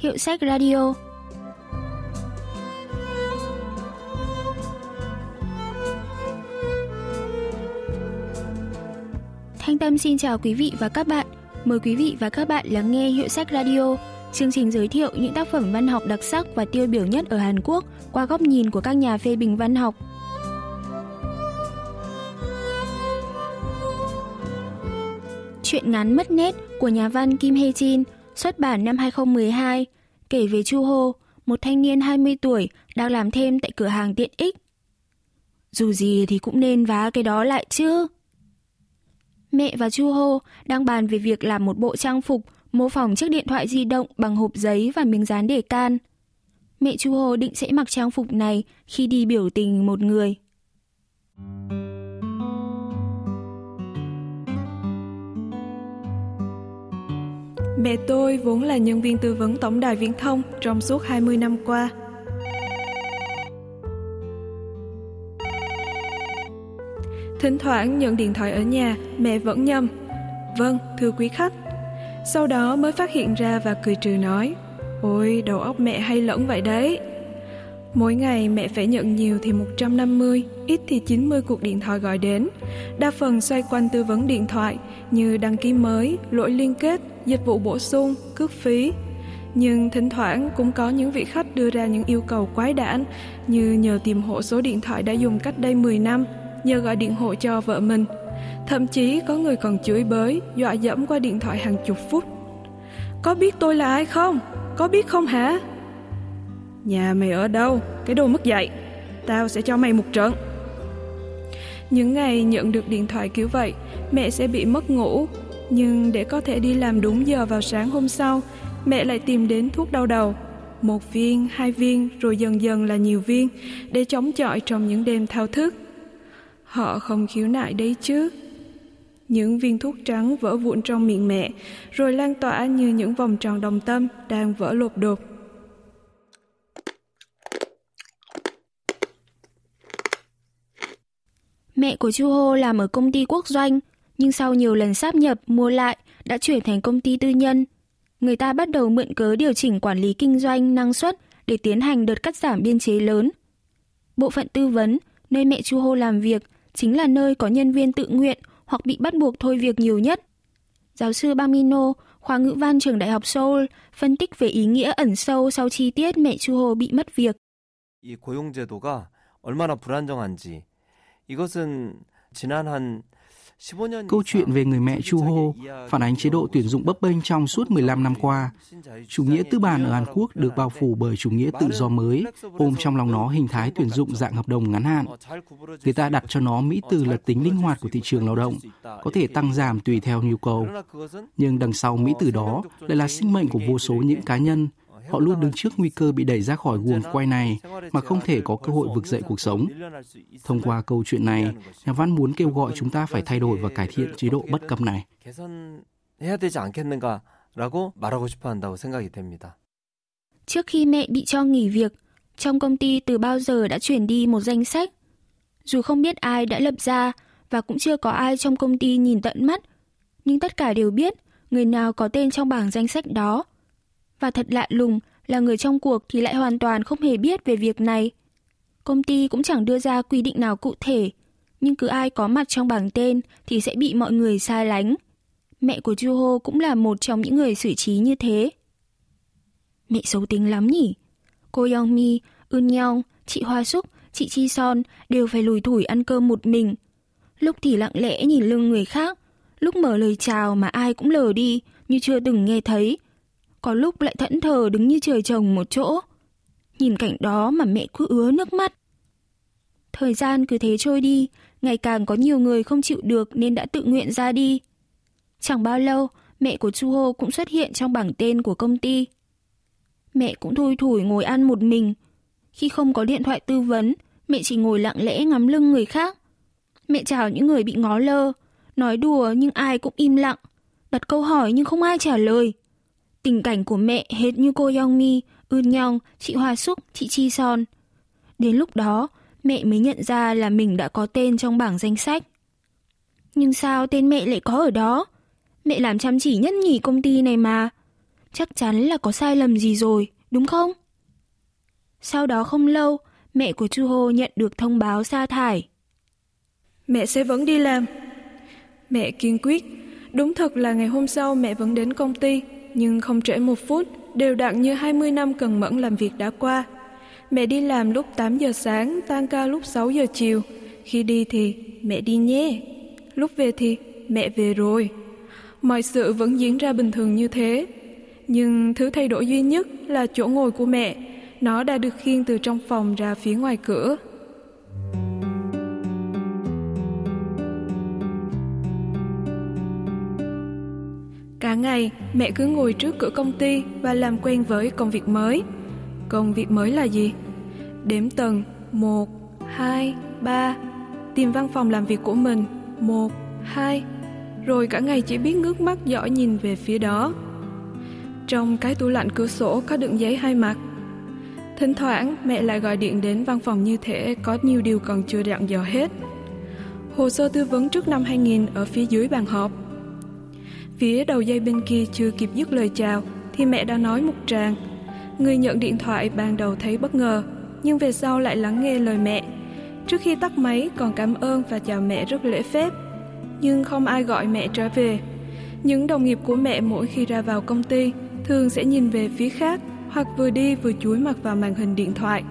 Hiệu sách radio Thanh Tâm xin chào quý vị và các bạn. Mời quý vị và các bạn lắng nghe Hiệu sách Radio, chương trình giới thiệu những tác phẩm văn học đặc sắc và tiêu biểu nhất ở Hàn Quốc qua góc nhìn của các nhà phê bình văn học. Chuyện ngắn Mất nét của nhà văn Kim Hae Jin xuất bản năm 2012 kể về Chu Ho, một thanh niên 20 tuổi đang làm thêm tại cửa hàng tiện ích. Dù gì thì cũng nên vá cái đó lại chứ. Mẹ và Chu Ho đang bàn về việc làm một bộ trang phục mô phỏng chiếc điện thoại di động bằng hộp giấy và miếng dán để can. Mẹ Chu Ho định sẽ mặc trang phục này khi đi biểu tình một người. Mẹ tôi vốn là nhân viên tư vấn tổng đài viễn thông trong suốt 20 năm qua. Thỉnh thoảng nhận điện thoại ở nhà, mẹ vẫn nhầm. Vâng, thưa quý khách. Sau đó mới phát hiện ra và cười trừ nói, Ôi, đầu óc mẹ hay lẫn vậy đấy. Mỗi ngày mẹ phải nhận nhiều thì 150, ít thì 90 cuộc điện thoại gọi đến. Đa phần xoay quanh tư vấn điện thoại như đăng ký mới, lỗi liên kết, dịch vụ bổ sung, cước phí. Nhưng thỉnh thoảng cũng có những vị khách đưa ra những yêu cầu quái đản như nhờ tìm hộ số điện thoại đã dùng cách đây 10 năm, nhờ gọi điện hộ cho vợ mình. Thậm chí có người còn chửi bới, dọa dẫm qua điện thoại hàng chục phút. Có biết tôi là ai không? Có biết không hả? Nhà mày ở đâu? Cái đồ mất dạy. Tao sẽ cho mày một trận. Những ngày nhận được điện thoại kiểu vậy, mẹ sẽ bị mất ngủ. Nhưng để có thể đi làm đúng giờ vào sáng hôm sau, mẹ lại tìm đến thuốc đau đầu. Một viên, hai viên, rồi dần dần là nhiều viên, để chống chọi trong những đêm thao thức. Họ không khiếu nại đấy chứ. Những viên thuốc trắng vỡ vụn trong miệng mẹ, rồi lan tỏa như những vòng tròn đồng tâm đang vỡ lột đột. Mẹ của Chu Ho làm ở công ty quốc doanh, nhưng sau nhiều lần sáp nhập, mua lại, đã chuyển thành công ty tư nhân. Người ta bắt đầu mượn cớ điều chỉnh quản lý kinh doanh, năng suất để tiến hành đợt cắt giảm biên chế lớn. Bộ phận tư vấn, nơi mẹ Chu Ho làm việc, chính là nơi có nhân viên tự nguyện hoặc bị bắt buộc thôi việc nhiều nhất. Giáo sư Bamino, khoa ngữ văn trường Đại học Seoul, phân tích về ý nghĩa ẩn sâu sau chi tiết mẹ Chu Ho bị mất việc. 이 고용제도가 얼마나 불안정한지 이것은 지난 한 Câu chuyện về người mẹ Chu Ho phản ánh chế độ tuyển dụng bấp bênh trong suốt 15 năm qua. Chủ nghĩa tư bản ở Hàn Quốc được bao phủ bởi chủ nghĩa tự do mới, ôm trong lòng nó hình thái tuyển dụng dạng hợp đồng ngắn hạn. Người ta đặt cho nó mỹ từ là tính linh hoạt của thị trường lao động, có thể tăng giảm tùy theo nhu cầu. Nhưng đằng sau mỹ từ đó lại là sinh mệnh của vô số những cá nhân, Họ luôn đứng trước nguy cơ bị đẩy ra khỏi guồng quay này mà không thể có cơ hội vực dậy cuộc sống. Thông qua câu chuyện này, nhà văn muốn kêu gọi chúng ta phải thay đổi và cải thiện chế độ bất cập này. Trước khi mẹ bị cho nghỉ việc, trong công ty từ bao giờ đã chuyển đi một danh sách. Dù không biết ai đã lập ra và cũng chưa có ai trong công ty nhìn tận mắt, nhưng tất cả đều biết người nào có tên trong bảng danh sách đó và thật lạ lùng là người trong cuộc thì lại hoàn toàn không hề biết về việc này. Công ty cũng chẳng đưa ra quy định nào cụ thể, nhưng cứ ai có mặt trong bảng tên thì sẽ bị mọi người sai lánh. Mẹ của Juho cũng là một trong những người xử trí như thế. Mẹ xấu tính lắm nhỉ? Cô Yongmi, Eun Yong, chị Hoa Súc, chị Chi Son đều phải lùi thủi ăn cơm một mình. Lúc thì lặng lẽ nhìn lưng người khác, lúc mở lời chào mà ai cũng lờ đi như chưa từng nghe thấy, có lúc lại thẫn thờ đứng như trời trồng một chỗ. Nhìn cảnh đó mà mẹ cứ ứa nước mắt. Thời gian cứ thế trôi đi, ngày càng có nhiều người không chịu được nên đã tự nguyện ra đi. Chẳng bao lâu, mẹ của Chu Hô cũng xuất hiện trong bảng tên của công ty. Mẹ cũng thui thủi ngồi ăn một mình. Khi không có điện thoại tư vấn, mẹ chỉ ngồi lặng lẽ ngắm lưng người khác. Mẹ chào những người bị ngó lơ, nói đùa nhưng ai cũng im lặng, đặt câu hỏi nhưng không ai trả lời. Tình cảnh của mẹ hết như cô Yongmi, Eun nhong chị Hoa Súc, chị Chi Son. Đến lúc đó, mẹ mới nhận ra là mình đã có tên trong bảng danh sách. Nhưng sao tên mẹ lại có ở đó? Mẹ làm chăm chỉ nhất nhì công ty này mà. chắc chắn là có sai lầm gì rồi, đúng không? Sau đó không lâu, mẹ của Chu Hô nhận được thông báo sa thải. Mẹ sẽ vẫn đi làm. Mẹ kiên quyết. Đúng thật là ngày hôm sau mẹ vẫn đến công ty, nhưng không trễ một phút, đều đặn như 20 năm cần mẫn làm việc đã qua. Mẹ đi làm lúc 8 giờ sáng, tan ca lúc 6 giờ chiều. Khi đi thì mẹ đi nhé. Lúc về thì mẹ về rồi. Mọi sự vẫn diễn ra bình thường như thế. Nhưng thứ thay đổi duy nhất là chỗ ngồi của mẹ. Nó đã được khiêng từ trong phòng ra phía ngoài cửa. Ngày, mẹ cứ ngồi trước cửa công ty và làm quen với công việc mới. Công việc mới là gì? Đếm tầng 1, 2, 3, tìm văn phòng làm việc của mình 1, 2, rồi cả ngày chỉ biết ngước mắt dõi nhìn về phía đó. Trong cái tủ lạnh cửa sổ có đựng giấy hai mặt. Thỉnh thoảng mẹ lại gọi điện đến văn phòng như thể có nhiều điều còn chưa dặn dò hết. Hồ sơ tư vấn trước năm 2000 ở phía dưới bàn họp. Phía đầu dây bên kia chưa kịp dứt lời chào thì mẹ đã nói một tràng. Người nhận điện thoại ban đầu thấy bất ngờ, nhưng về sau lại lắng nghe lời mẹ. Trước khi tắt máy còn cảm ơn và chào mẹ rất lễ phép. Nhưng không ai gọi mẹ trở về. Những đồng nghiệp của mẹ mỗi khi ra vào công ty thường sẽ nhìn về phía khác hoặc vừa đi vừa chúi mặt vào màn hình điện thoại.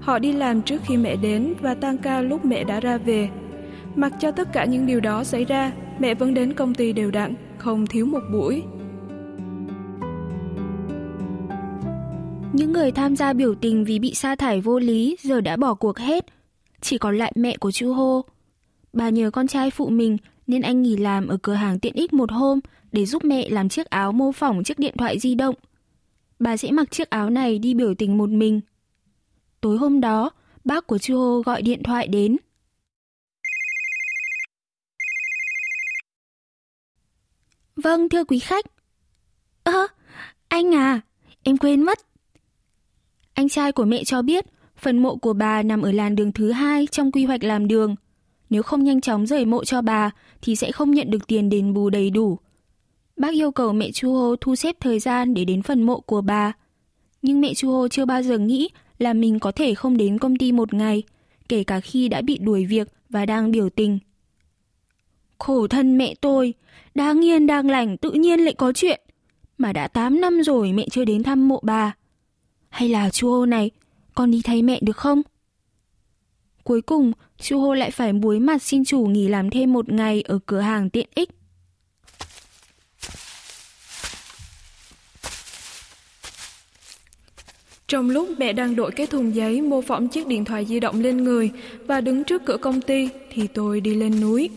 Họ đi làm trước khi mẹ đến và tan ca lúc mẹ đã ra về. Mặc cho tất cả những điều đó xảy ra, mẹ vẫn đến công ty đều đặn, không thiếu một buổi. Những người tham gia biểu tình vì bị sa thải vô lý giờ đã bỏ cuộc hết. Chỉ còn lại mẹ của chú Hô. Bà nhờ con trai phụ mình nên anh nghỉ làm ở cửa hàng tiện ích một hôm để giúp mẹ làm chiếc áo mô phỏng chiếc điện thoại di động. Bà sẽ mặc chiếc áo này đi biểu tình một mình. Tối hôm đó, bác của chú Hô gọi điện thoại đến. Vâng, thưa quý khách. Ơ, anh à, em quên mất. Anh trai của mẹ cho biết phần mộ của bà nằm ở làn đường thứ hai trong quy hoạch làm đường. Nếu không nhanh chóng rời mộ cho bà thì sẽ không nhận được tiền đền bù đầy đủ. Bác yêu cầu mẹ Chu Hô thu xếp thời gian để đến phần mộ của bà. Nhưng mẹ Chu Hô chưa bao giờ nghĩ là mình có thể không đến công ty một ngày, kể cả khi đã bị đuổi việc và đang biểu tình. Khổ thân mẹ tôi, đang yên đang lành tự nhiên lại có chuyện. Mà đã 8 năm rồi mẹ chưa đến thăm mộ bà. Hay là chú Hô này, con đi thấy mẹ được không? Cuối cùng, chú Hô lại phải muối mặt xin chủ nghỉ làm thêm một ngày ở cửa hàng tiện ích. Trong lúc mẹ đang đội cái thùng giấy mô phỏng chiếc điện thoại di động lên người và đứng trước cửa công ty thì tôi đi lên núi.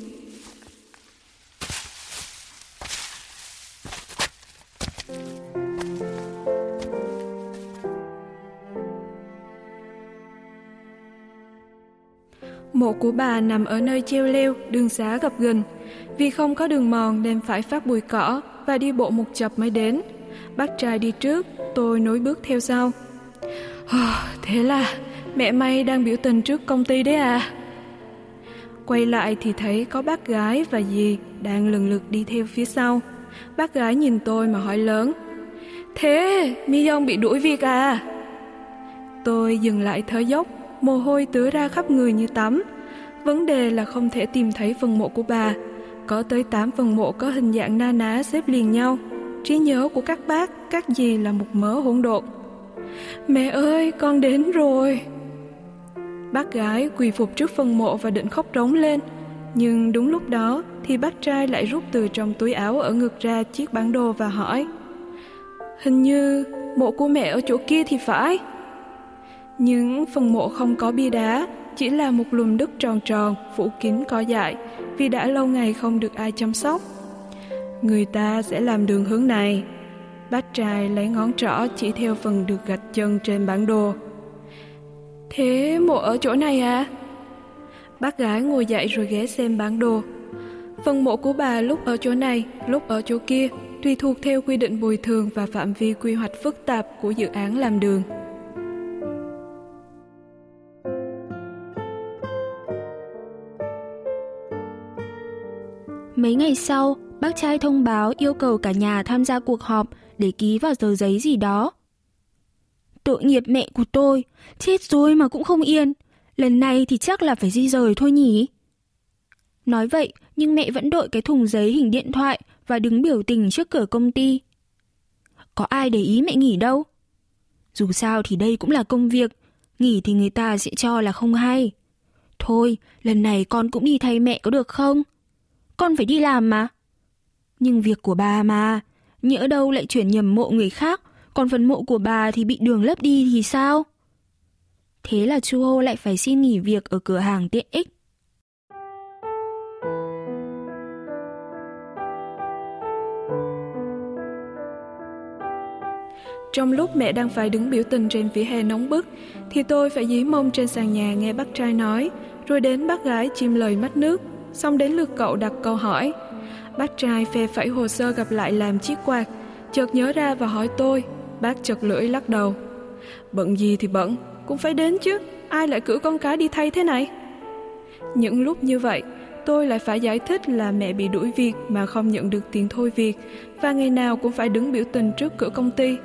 Mộ của bà nằm ở nơi treo leo, đường xá gập gần. Vì không có đường mòn nên phải phát bụi cỏ và đi bộ một chập mới đến. Bác trai đi trước, tôi nối bước theo sau. thế là mẹ may đang biểu tình trước công ty đấy à? Quay lại thì thấy có bác gái và dì đang lần lượt đi theo phía sau. Bác gái nhìn tôi mà hỏi lớn. Thế, Mi Yong bị đuổi việc à? Tôi dừng lại thở dốc mồ hôi tứa ra khắp người như tắm. Vấn đề là không thể tìm thấy phần mộ của bà. Có tới 8 phần mộ có hình dạng na ná xếp liền nhau. Trí nhớ của các bác, các dì là một mớ hỗn độn. Mẹ ơi, con đến rồi. Bác gái quỳ phục trước phần mộ và định khóc trống lên. Nhưng đúng lúc đó thì bác trai lại rút từ trong túi áo ở ngực ra chiếc bản đồ và hỏi Hình như mộ của mẹ ở chỗ kia thì phải. Những phần mộ không có bia đá, chỉ là một lùm đất tròn tròn, phủ kín cỏ dại, vì đã lâu ngày không được ai chăm sóc. Người ta sẽ làm đường hướng này. Bác trai lấy ngón trỏ chỉ theo phần được gạch chân trên bản đồ. Thế mộ ở chỗ này à? Bác gái ngồi dậy rồi ghé xem bản đồ. Phần mộ của bà lúc ở chỗ này, lúc ở chỗ kia, tùy thuộc theo quy định bồi thường và phạm vi quy hoạch phức tạp của dự án làm đường. Mấy ngày sau, bác trai thông báo yêu cầu cả nhà tham gia cuộc họp để ký vào tờ giấy gì đó. Tội nghiệp mẹ của tôi, chết rồi mà cũng không yên. Lần này thì chắc là phải di rời thôi nhỉ? Nói vậy, nhưng mẹ vẫn đội cái thùng giấy hình điện thoại và đứng biểu tình trước cửa công ty. Có ai để ý mẹ nghỉ đâu? Dù sao thì đây cũng là công việc, nghỉ thì người ta sẽ cho là không hay. Thôi, lần này con cũng đi thay mẹ có được không? Con phải đi làm mà. Nhưng việc của bà mà, nhỡ đâu lại chuyển nhầm mộ người khác, còn phần mộ của bà thì bị đường lấp đi thì sao? Thế là chu Hô lại phải xin nghỉ việc ở cửa hàng tiện ích. Trong lúc mẹ đang phải đứng biểu tình trên vỉa hè nóng bức, thì tôi phải dí mông trên sàn nhà nghe bác trai nói, rồi đến bác gái chim lời mắt nước, xong đến lượt cậu đặt câu hỏi. Bác trai phê phẩy hồ sơ gặp lại làm chiếc quạt, chợt nhớ ra và hỏi tôi, bác chật lưỡi lắc đầu. Bận gì thì bận, cũng phải đến chứ, ai lại cử con cái đi thay thế này? Những lúc như vậy, tôi lại phải giải thích là mẹ bị đuổi việc mà không nhận được tiền thôi việc và ngày nào cũng phải đứng biểu tình trước cửa công ty.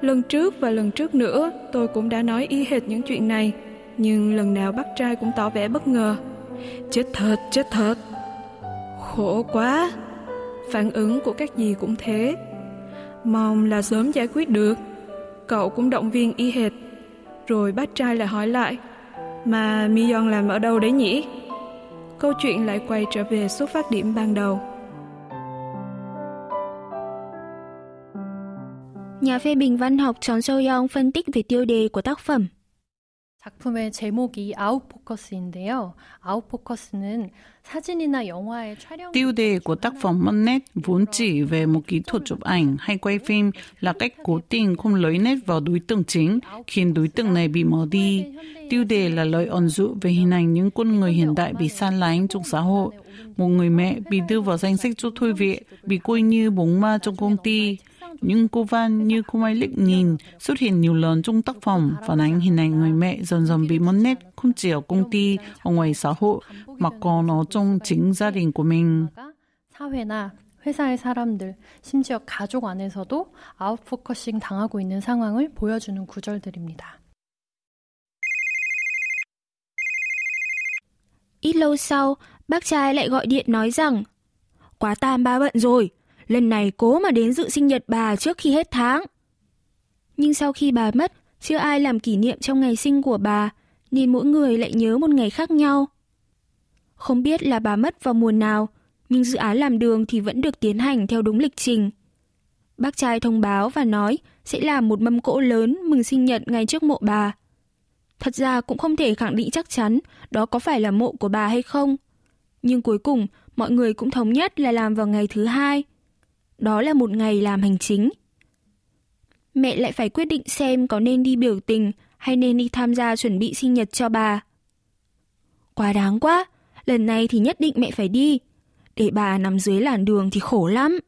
Lần trước và lần trước nữa, tôi cũng đã nói y hệt những chuyện này, nhưng lần nào bác trai cũng tỏ vẻ bất ngờ. Chết thật, chết thật. Khổ quá. Phản ứng của các dì cũng thế. Mong là sớm giải quyết được. Cậu cũng động viên y hệt. Rồi bác trai lại hỏi lại, mà Mi yon làm ở đâu đấy nhỉ? Câu chuyện lại quay trở về xuất phát điểm ban đầu. Nhà phê bình văn học Chon So-young phân tích về tiêu đề của tác phẩm. 작품의 제목이 아웃포커스인데요. 아웃포커스는 사진이나 영화의 촬영 Tiêu đề của tác phẩm mất nét vốn chỉ về một kỹ thuật chụp ảnh hay quay phim là cách cố tình không lấy nét vào đối tượng chính, khiến đối tượng này bị mờ đi. Tiêu đề là lời ẩn dụ về hình ảnh những con người hiện đại bị san lánh trong xã hội. Một người mẹ bị đưa vào danh sách cho thôi viện, bị coi như bóng ma trong công ty. Những cô van như cô Mai Lích nhìn xuất hiện nhiều lần trong tác phẩm phản ánh hình ảnh người mẹ dần dần bị mất nét không chỉ ở công ty, ở ngoài xã hội mà còn ở trong chính gia đình của mình. 사회나 회사의 사람들, 심지어 가족 안에서도 아웃포커싱 당하고 있는 상황을 보여주는 구절들입니다. Ít lâu sau, bác trai lại gọi điện nói rằng Quá tam ba bận rồi, lần này cố mà đến dự sinh nhật bà trước khi hết tháng. Nhưng sau khi bà mất, chưa ai làm kỷ niệm trong ngày sinh của bà, nên mỗi người lại nhớ một ngày khác nhau. Không biết là bà mất vào mùa nào, nhưng dự án làm đường thì vẫn được tiến hành theo đúng lịch trình. Bác trai thông báo và nói sẽ làm một mâm cỗ lớn mừng sinh nhật ngay trước mộ bà. Thật ra cũng không thể khẳng định chắc chắn đó có phải là mộ của bà hay không. Nhưng cuối cùng, mọi người cũng thống nhất là làm vào ngày thứ hai. Đó là một ngày làm hành chính. Mẹ lại phải quyết định xem có nên đi biểu tình hay nên đi tham gia chuẩn bị sinh nhật cho bà. Quá đáng quá, lần này thì nhất định mẹ phải đi. Để bà nằm dưới làn đường thì khổ lắm.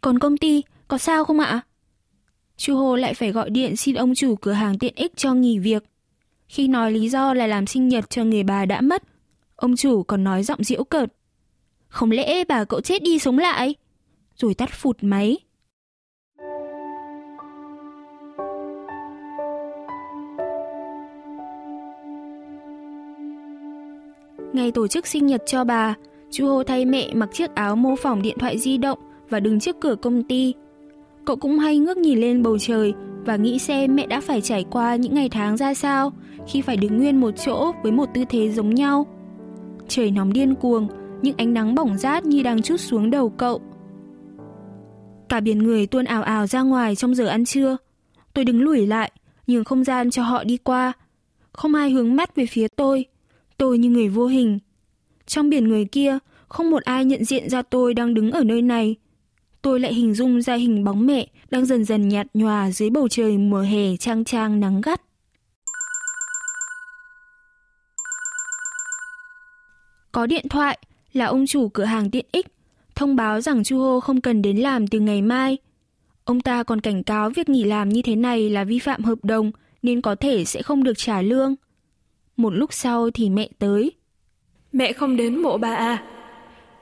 Còn công ty, có sao không ạ? Chu Hồ lại phải gọi điện xin ông chủ cửa hàng tiện ích cho nghỉ việc. Khi nói lý do là làm sinh nhật cho người bà đã mất, ông chủ còn nói giọng diễu cợt. Không lẽ bà cậu chết đi sống lại? Rồi tắt phụt máy. Ngày tổ chức sinh nhật cho bà, Chu Hồ thay mẹ mặc chiếc áo mô phỏng điện thoại di động và đứng trước cửa công ty. Cậu cũng hay ngước nhìn lên bầu trời và nghĩ xem mẹ đã phải trải qua những ngày tháng ra sao khi phải đứng nguyên một chỗ với một tư thế giống nhau. Trời nóng điên cuồng, những ánh nắng bỏng rát như đang chút xuống đầu cậu. Cả biển người tuôn ảo ảo ra ngoài trong giờ ăn trưa. Tôi đứng lùi lại, nhường không gian cho họ đi qua. Không ai hướng mắt về phía tôi. Tôi như người vô hình. Trong biển người kia, không một ai nhận diện ra tôi đang đứng ở nơi này. Tôi lại hình dung ra hình bóng mẹ đang dần dần nhạt nhòa dưới bầu trời mùa hè trang trang nắng gắt. Có điện thoại là ông chủ cửa hàng tiện ích, thông báo rằng Chu Hô không cần đến làm từ ngày mai. Ông ta còn cảnh cáo việc nghỉ làm như thế này là vi phạm hợp đồng nên có thể sẽ không được trả lương. Một lúc sau thì mẹ tới. Mẹ không đến mộ bà à?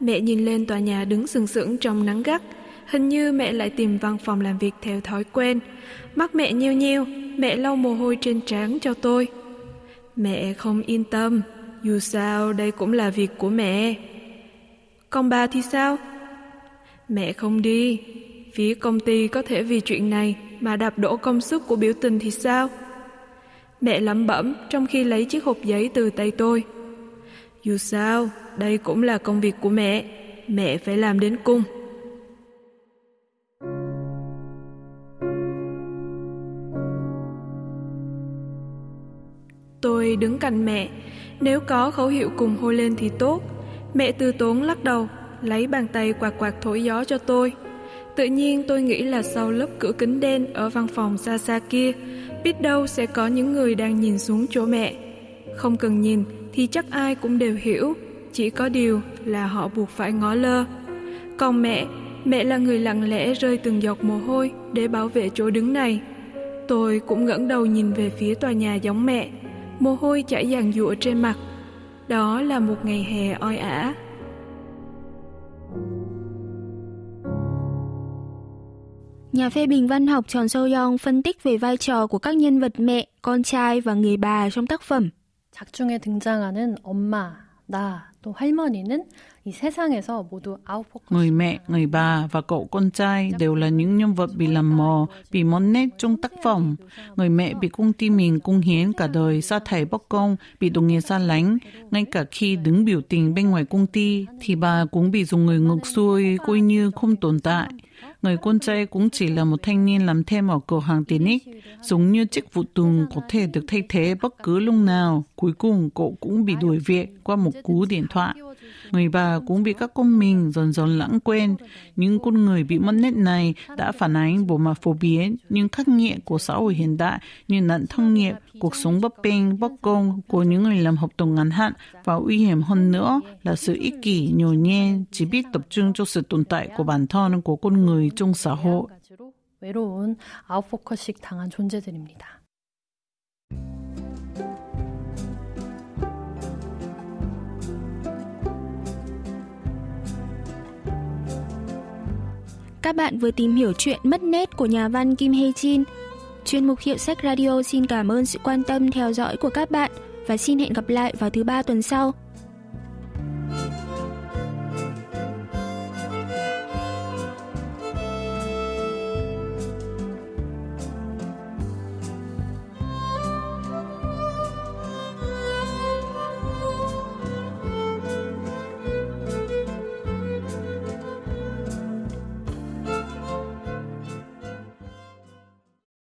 Mẹ nhìn lên tòa nhà đứng sừng sững trong nắng gắt, Hình như mẹ lại tìm văn phòng làm việc theo thói quen. Mắt mẹ nheo nheo, mẹ lau mồ hôi trên trán cho tôi. Mẹ không yên tâm, dù sao đây cũng là việc của mẹ. Còn bà thì sao? Mẹ không đi, phía công ty có thể vì chuyện này mà đạp đổ công sức của biểu tình thì sao? Mẹ lẩm bẩm trong khi lấy chiếc hộp giấy từ tay tôi. Dù sao, đây cũng là công việc của mẹ, mẹ phải làm đến cùng. Tôi đứng cạnh mẹ, nếu có khẩu hiệu cùng hô lên thì tốt. Mẹ từ tốn lắc đầu, lấy bàn tay quạt quạt thổi gió cho tôi. Tự nhiên tôi nghĩ là sau lớp cửa kính đen ở văn phòng xa xa kia, biết đâu sẽ có những người đang nhìn xuống chỗ mẹ. Không cần nhìn thì chắc ai cũng đều hiểu, chỉ có điều là họ buộc phải ngó lơ. Còn mẹ, mẹ là người lặng lẽ rơi từng giọt mồ hôi để bảo vệ chỗ đứng này. Tôi cũng ngẩng đầu nhìn về phía tòa nhà giống mẹ, mồ hôi chảy dàn dụa trên mặt Đó là một ngày hè oi ả. Nhà phê bình văn học Tròn Sâu Yong phân tích về vai trò của các nhân vật mẹ, con trai và người bà trong tác phẩm. 작중에 등장하는 엄마, 나, 또 할머니는 이 세상에서 모두 아웃포커스. Người mẹ, người bà và cậu con trai đều là những nhân vật bị làm mò, bị món nét trong tác phẩm. Người mẹ bị công ty mình cung hiến cả đời sa thải bất công, bị đồng nghiệp xa lánh. Ngay cả khi đứng biểu tình bên ngoài công ty, thì bà cũng bị dùng người ngược xuôi, coi như không tồn tại. Người con trai cũng chỉ là một thanh niên làm thêm ở cửa hàng tiện ích, giống như chiếc vụ tùng có thể được thay thế bất cứ lúc nào. Cuối cùng cậu cũng bị đuổi việc qua một cú điện thoại. Người bà cũng bị các con mình dần dần lãng quên. Những con người bị mất nét này đã phản ánh bộ mặt phổ biến nhưng khắc nghiệt của xã hội hiện đại như nạn thân nghiệp, cuộc sống bất bình, bất công của những người làm hợp đồng ngắn hạn và uy hiểm hơn nữa là sự ích kỷ, nhồi nhen, chỉ biết tập trung cho sự tồn tại của bản thân của con người trong xã hội. 외로운 아웃포커식 당한 존재들입니다. Các bạn vừa tìm hiểu chuyện mất nét của nhà văn Kim Hye Jin. Chuyên mục Hiệu sách Radio xin cảm ơn sự quan tâm theo dõi của các bạn và xin hẹn gặp lại vào thứ ba tuần sau.